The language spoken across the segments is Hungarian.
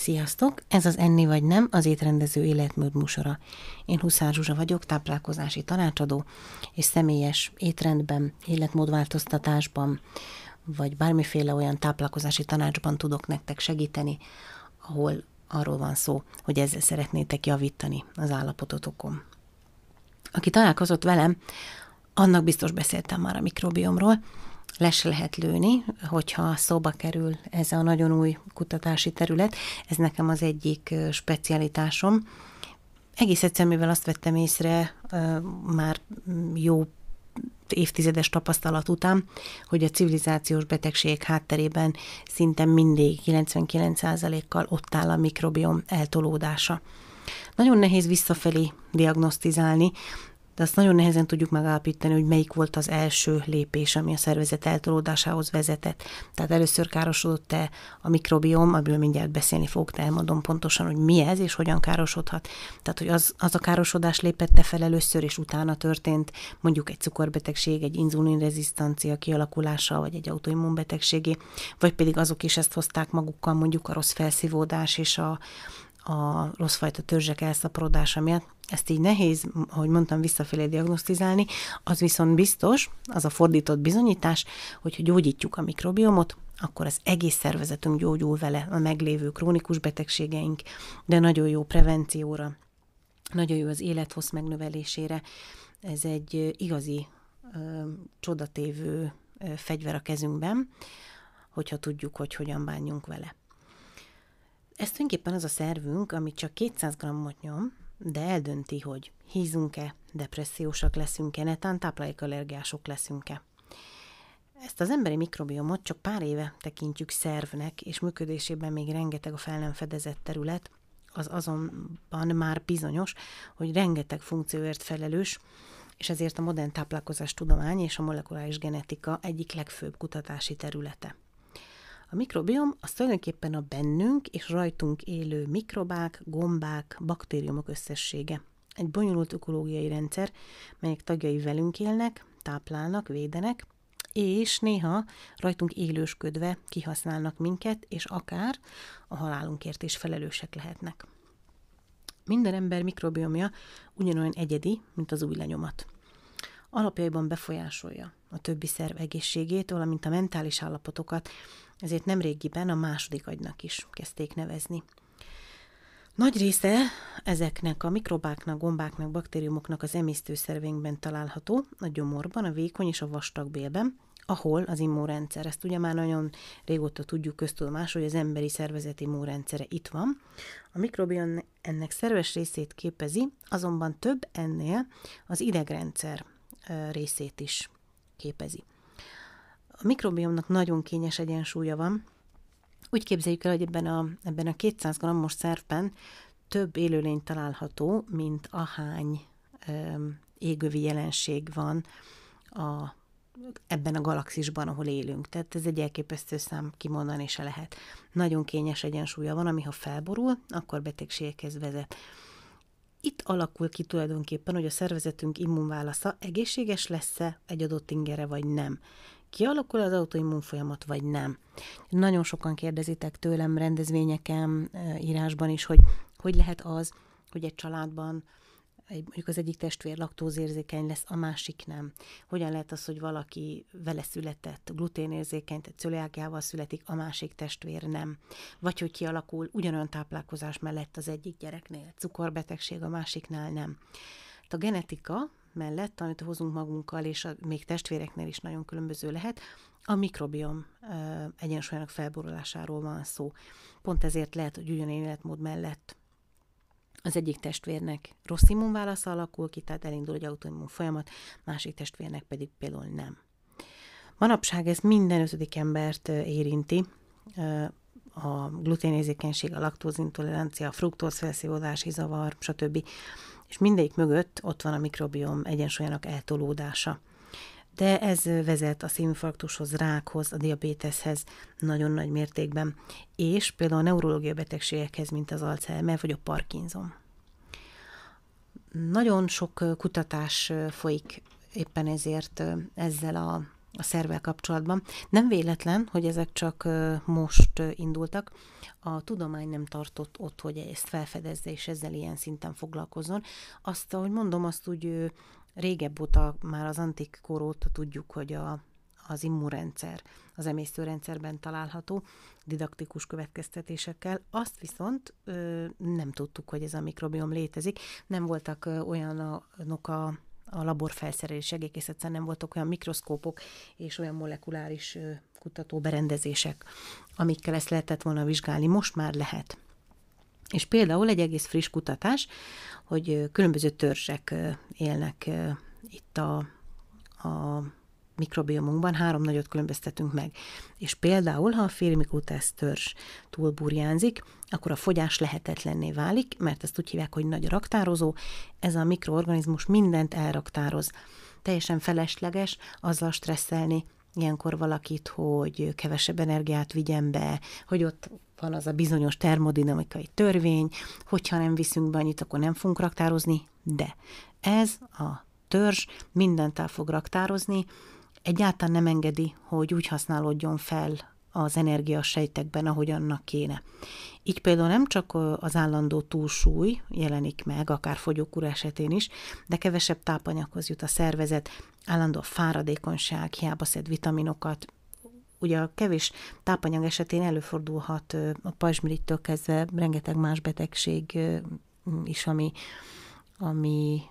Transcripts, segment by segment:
Sziasztok! Ez az Enni vagy Nem, az étrendező életmód musora. Én Huszár Zsuzsa vagyok, táplálkozási tanácsadó, és személyes étrendben, életmódváltoztatásban, vagy bármiféle olyan táplálkozási tanácsban tudok nektek segíteni, ahol arról van szó, hogy ezzel szeretnétek javítani az állapototokon. Aki találkozott velem, annak biztos beszéltem már a mikrobiomról, le se lehet lőni, hogyha szóba kerül ez a nagyon új kutatási terület. Ez nekem az egyik specialitásom. Egész egyszerűen, mivel azt vettem észre már jó évtizedes tapasztalat után, hogy a civilizációs betegségek hátterében szinte mindig 99%-kal ott áll a mikrobiom eltolódása. Nagyon nehéz visszafelé diagnosztizálni, de azt nagyon nehezen tudjuk megállapítani, hogy melyik volt az első lépés, ami a szervezet eltolódásához vezetett. Tehát először károsodott-e a mikrobiom, amiből mindjárt beszélni fogok, de elmondom pontosan, hogy mi ez, és hogyan károsodhat. Tehát, hogy az, az a károsodás lépette fel először, és utána történt mondjuk egy cukorbetegség, egy inzulinrezisztancia kialakulása, vagy egy autoimmunbetegségé, vagy pedig azok is ezt hozták magukkal, mondjuk a rossz felszívódás és a, a rosszfajta törzsek elszaporodása miatt. Ezt így nehéz, ahogy mondtam, visszafelé diagnosztizálni, az viszont biztos, az a fordított bizonyítás, hogyha gyógyítjuk a mikrobiomot, akkor az egész szervezetünk gyógyul vele, a meglévő krónikus betegségeink, de nagyon jó prevencióra, nagyon jó az élethossz megnövelésére. Ez egy igazi ö, csodatévő ö, fegyver a kezünkben, hogyha tudjuk, hogy hogyan bánjunk vele. Ez tulajdonképpen az a szervünk, ami csak 200 grammot nyom, de eldönti, hogy hízunk-e, depressziósak leszünk-e, netán táplálékallergiások leszünk-e. Ezt az emberi mikrobiomot csak pár éve tekintjük szervnek, és működésében még rengeteg a fel nem fedezett terület, az azonban már bizonyos, hogy rengeteg funkcióért felelős, és ezért a modern táplálkozás tudomány és a molekuláris genetika egyik legfőbb kutatási területe. A mikrobiom az tulajdonképpen a bennünk és rajtunk élő mikrobák, gombák, baktériumok összessége. Egy bonyolult ökológiai rendszer, melyek tagjai velünk élnek, táplálnak, védenek, és néha rajtunk élősködve kihasználnak minket, és akár a halálunkért is felelősek lehetnek. Minden ember mikrobiomja ugyanolyan egyedi, mint az új lenyomat. Alapjaiban befolyásolja a többi szerv egészségét, valamint a mentális állapotokat, ezért nem régiben a második agynak is kezdték nevezni. Nagy része ezeknek a mikrobáknak, gombáknak, baktériumoknak az emésztőszervénkben található, a gyomorban, a vékony és a vastag bélben, ahol az immunrendszer, ezt ugye már nagyon régóta tudjuk köztudomás, hogy az emberi szervezet immunrendszere itt van. A mikrobiom ennek szerves részét képezi, azonban több ennél az idegrendszer részét is képezi. A mikrobiomnak nagyon kényes egyensúlya van. Úgy képzeljük el, hogy ebben a, ebben a 200 grammos szervben több élőlény található, mint ahány um, égövi jelenség van a, ebben a galaxisban, ahol élünk. Tehát ez egy elképesztő szám kimondani se lehet. Nagyon kényes egyensúlya van, ami ha felborul, akkor betegségekhez vezet. Itt alakul ki tulajdonképpen, hogy a szervezetünk immunválasza egészséges lesz-e egy adott ingere, vagy nem kialakul az autoimmun folyamat, vagy nem. Nagyon sokan kérdezitek tőlem rendezvényeken, írásban is, hogy hogy lehet az, hogy egy családban egy, mondjuk az egyik testvér laktózérzékeny lesz, a másik nem. Hogyan lehet az, hogy valaki vele született, gluténérzékeny, tehát cöliákiával születik, a másik testvér nem. Vagy hogy kialakul ugyanolyan táplálkozás mellett az egyik gyereknél, cukorbetegség, a másiknál nem. Tehát a genetika mellett, amit hozunk magunkkal, és a, még testvéreknél is nagyon különböző lehet, a mikrobiom egyensúlyának felborulásáról van szó. Pont ezért lehet, hogy ugyanilyen életmód mellett az egyik testvérnek rossz immunválasza alakul ki, tehát elindul egy autoimmun folyamat, másik testvérnek pedig például nem. Manapság ez minden ötödik embert érinti, a gluténérzékenység, a laktózintolerancia, a fruktózfelszívódási zavar, stb és mindegyik mögött ott van a mikrobiom egyensúlyának eltolódása. De ez vezet a szívinfarktushoz, rákhoz, a diabéteshez nagyon nagy mértékben, és például a neurológiai betegségekhez, mint az Alzheimer vagy a Parkinson. Nagyon sok kutatás folyik éppen ezért ezzel a a szervel kapcsolatban. Nem véletlen, hogy ezek csak most indultak. A tudomány nem tartott ott, hogy ezt felfedezze, és ezzel ilyen szinten foglalkozzon. Azt, ahogy mondom, azt úgy régebb óta, már az antik kor óta tudjuk, hogy a, az immunrendszer az emésztőrendszerben található, didaktikus következtetésekkel. Azt viszont ö, nem tudtuk, hogy ez a mikrobiom létezik. Nem voltak ö, olyanok a, a laborfelszerelések, egész egyszerűen nem voltak olyan mikroszkópok és olyan molekuláris ö, kutató berendezések, amikkel ezt lehetett volna vizsgálni. Most már lehet. És például egy egész friss kutatás, hogy különböző törzsek élnek itt a, a mikrobiomunkban három nagyot különböztetünk meg. És például, ha a firmicutes törzs túl burjánzik, akkor a fogyás lehetetlenné válik, mert ezt úgy hívják, hogy nagy raktározó. Ez a mikroorganizmus mindent elraktároz. Teljesen felesleges azzal stresszelni, ilyenkor valakit, hogy kevesebb energiát vigyen be, hogy ott van az a bizonyos termodinamikai törvény, hogyha nem viszünk be annyit, akkor nem fogunk raktározni, de ez a törzs mindent el fog raktározni, egyáltalán nem engedi, hogy úgy használódjon fel az energia sejtekben, ahogy annak kéne. Így például nem csak az állandó túlsúly jelenik meg, akár fogyókúra esetén is, de kevesebb tápanyaghoz jut a szervezet, állandó a fáradékonyság, hiába szed vitaminokat, ugye a kevés tápanyag esetén előfordulhat a pajzsmirittől kezdve rengeteg más betegség is, ami, ami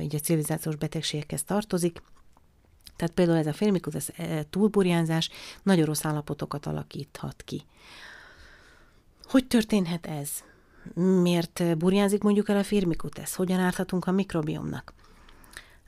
így a civilizációs betegségekhez tartozik, tehát például ez a félmikutas túlburjánzás nagyon rossz állapotokat alakíthat ki. Hogy történhet ez? Miért burjánzik mondjuk el a firmikutas? Hogyan árthatunk a mikrobiomnak?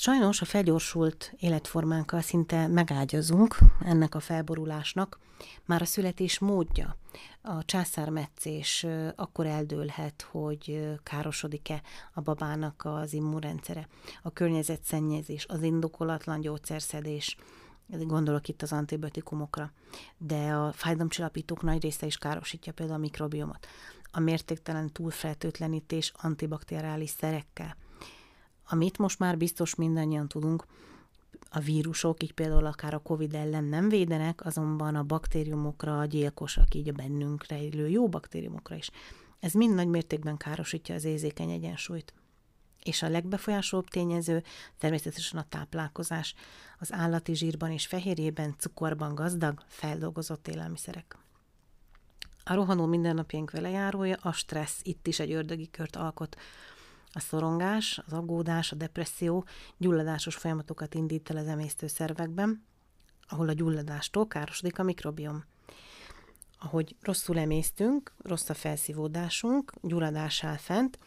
Sajnos a felgyorsult életformánkkal szinte megágyazunk ennek a felborulásnak. Már a születés módja, a császármetszés akkor eldőlhet, hogy károsodik-e a babának az immunrendszere. A környezetszennyezés, az indokolatlan gyógyszerszedés, gondolok itt az antibiotikumokra, de a fájdalomcsillapítók nagy része is károsítja például a mikrobiomot. A mértéktelen túlfertőtlenítés antibakteriális szerekkel – amit most már biztos mindannyian tudunk, a vírusok, így például akár a COVID ellen nem védenek, azonban a baktériumokra, a gyilkosak, így a bennünk rejlő jó baktériumokra is. Ez mind nagy mértékben károsítja az érzékeny egyensúlyt. És a legbefolyásolóbb tényező természetesen a táplálkozás, az állati zsírban és fehérjében, cukorban gazdag, feldolgozott élelmiszerek. A rohanó mindennapjaink velejárója, a stressz itt is egy ördögi kört alkot, a szorongás, az aggódás, a depresszió gyulladásos folyamatokat indít el az emésztőszervekben, ahol a gyulladástól károsodik a mikrobiom. Ahogy rosszul emésztünk, rossz a felszívódásunk, gyulladás áll fent,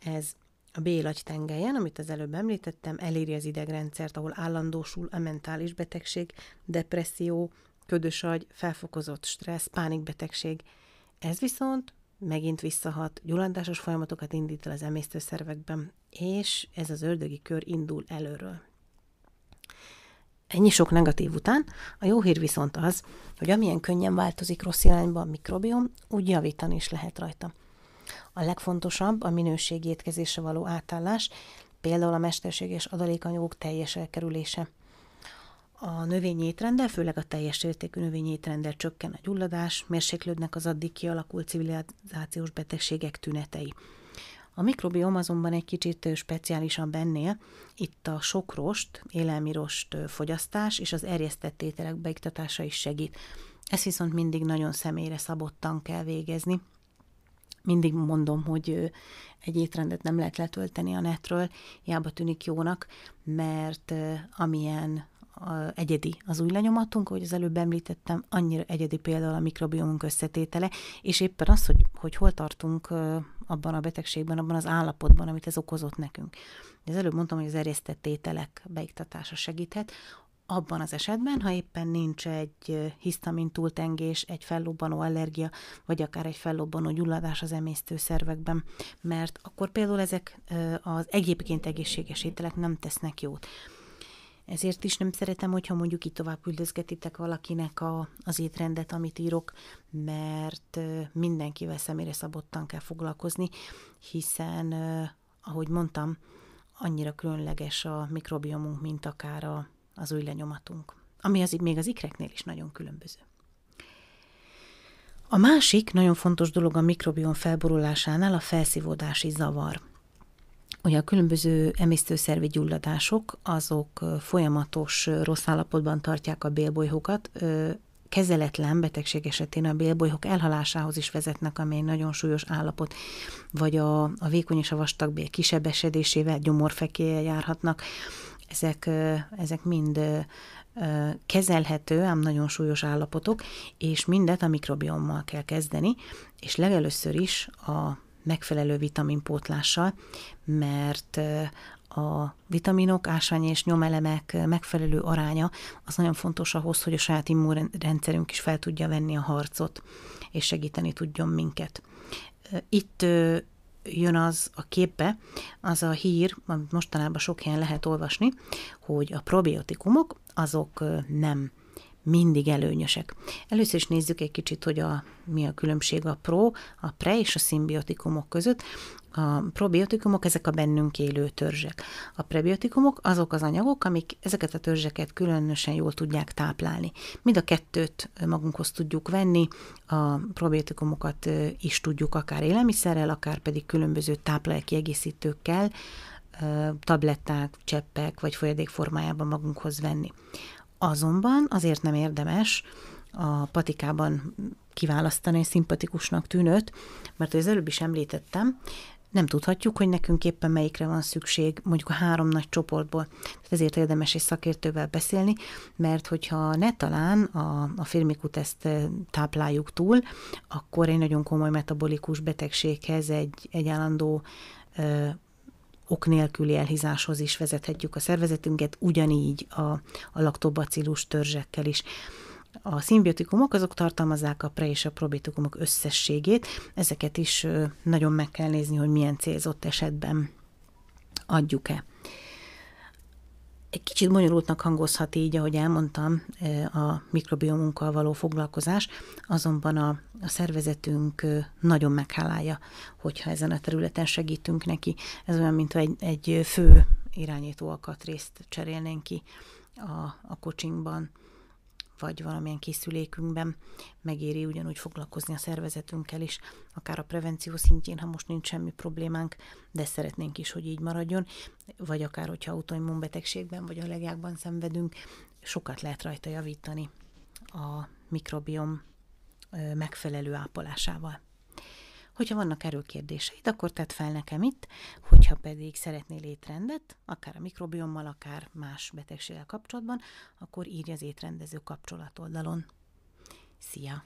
ez a B-lagy tengelyen, amit az előbb említettem, eléri az idegrendszert, ahol állandósul a mentális betegség, depresszió, ködös agy, felfokozott stressz, pánikbetegség. Ez viszont megint visszahat, gyullandásos folyamatokat indít el az emésztőszervekben, és ez az ördögi kör indul előről. Ennyi sok negatív után, a jó hír viszont az, hogy amilyen könnyen változik rossz irányba a mikrobiom, úgy javítani is lehet rajta. A legfontosabb a minőségi étkezésre való átállás, például a mesterséges adalékanyagok teljes elkerülése – a növényi étrendel, főleg a teljes értékű növényi étrendel csökken a gyulladás, mérséklődnek az addig kialakult civilizációs betegségek tünetei. A mikrobiom azonban egy kicsit speciálisan bennél, itt a sokrost, élelmirost fogyasztás és az erjesztett ételek beiktatása is segít. Ezt viszont mindig nagyon személyre szabottan kell végezni. Mindig mondom, hogy egy étrendet nem lehet letölteni a netről, hiába tűnik jónak, mert amilyen egyedi az új lenyomatunk, ahogy az előbb említettem, annyira egyedi például a mikrobiomunk összetétele, és éppen az, hogy, hogy hol tartunk abban a betegségben, abban az állapotban, amit ez okozott nekünk. Az előbb mondtam, hogy az erjesztett ételek beiktatása segíthet, abban az esetben, ha éppen nincs egy hisztamin túltengés, egy fellobbanó allergia, vagy akár egy fellobbanó gyulladás az emésztőszervekben, mert akkor például ezek az egyébként egészséges ételek nem tesznek jót. Ezért is nem szeretem, hogyha mondjuk itt tovább küldözgetitek valakinek a, az étrendet, amit írok, mert mindenkivel személyre szabottan kell foglalkozni, hiszen, ahogy mondtam, annyira különleges a mikrobiomunk, mint akár a, az új lenyomatunk. ami az még az ikreknél is nagyon különböző. A másik nagyon fontos dolog a mikrobiom felborulásánál a felszívódási zavar. Ugye a különböző emésztőszervi gyulladások, azok folyamatos rossz állapotban tartják a bélbolyhokat, kezeletlen betegség esetén a bélbolyhok elhalásához is vezetnek, amely nagyon súlyos állapot, vagy a, a vékony és a vastag bél kisebesedésével gyomorfekéje járhatnak. Ezek, ezek mind kezelhető, ám nagyon súlyos állapotok, és mindet a mikrobiommal kell kezdeni, és legelőször is a megfelelő vitaminpótlással, mert a vitaminok, ásvány és nyomelemek megfelelő aránya az nagyon fontos ahhoz, hogy a saját immunrendszerünk is fel tudja venni a harcot, és segíteni tudjon minket. Itt jön az a képbe, az a hír, amit mostanában sok helyen lehet olvasni, hogy a probiotikumok azok nem mindig előnyösek. Először is nézzük egy kicsit, hogy a, mi a különbség a pro, a pre és a szimbiotikumok között. A probiotikumok ezek a bennünk élő törzsek. A prebiotikumok azok az anyagok, amik ezeket a törzseket különösen jól tudják táplálni. Mind a kettőt magunkhoz tudjuk venni, a probiotikumokat is tudjuk akár élelmiszerrel, akár pedig különböző táplálékkiegészítőkkel, tabletták, cseppek vagy folyadék formájában magunkhoz venni. Azonban azért nem érdemes a patikában kiválasztani, szimpatikusnak tűnőt, mert az előbb is említettem, nem tudhatjuk, hogy nekünk éppen melyikre van szükség, mondjuk a három nagy csoportból. Ezért érdemes egy szakértővel beszélni, mert hogyha ne talán a, a firmikuteszt tápláljuk túl, akkor egy nagyon komoly metabolikus betegséghez, egy, egy állandó ok nélküli elhízáshoz is vezethetjük a szervezetünket, ugyanígy a, a laktobacillus törzsekkel is. A szimbiotikumok azok tartalmazzák a pre- és a probiotikumok összességét, ezeket is nagyon meg kell nézni, hogy milyen célzott esetben adjuk-e. Egy kicsit bonyolultnak hangozhat így, ahogy elmondtam, a mikrobiomunkkal való foglalkozás, azonban a, a szervezetünk nagyon meghálálja, hogyha ezen a területen segítünk neki. Ez olyan, mint egy, egy fő irányító alkatrészt cserélnénk ki a, a kocsinkban vagy valamilyen készülékünkben megéri ugyanúgy foglalkozni a szervezetünkkel is, akár a prevenció szintjén, ha most nincs semmi problémánk, de szeretnénk is, hogy így maradjon, vagy akár, hogyha autoimmunbetegségben vagy allergiákban szenvedünk, sokat lehet rajta javítani a mikrobiom megfelelő ápolásával. Hogyha vannak erről kérdéseid, akkor tedd fel nekem itt, hogyha pedig szeretnél étrendet, akár a mikrobiommal, akár más betegséggel kapcsolatban, akkor írj az étrendező kapcsolatoldalon. Szia!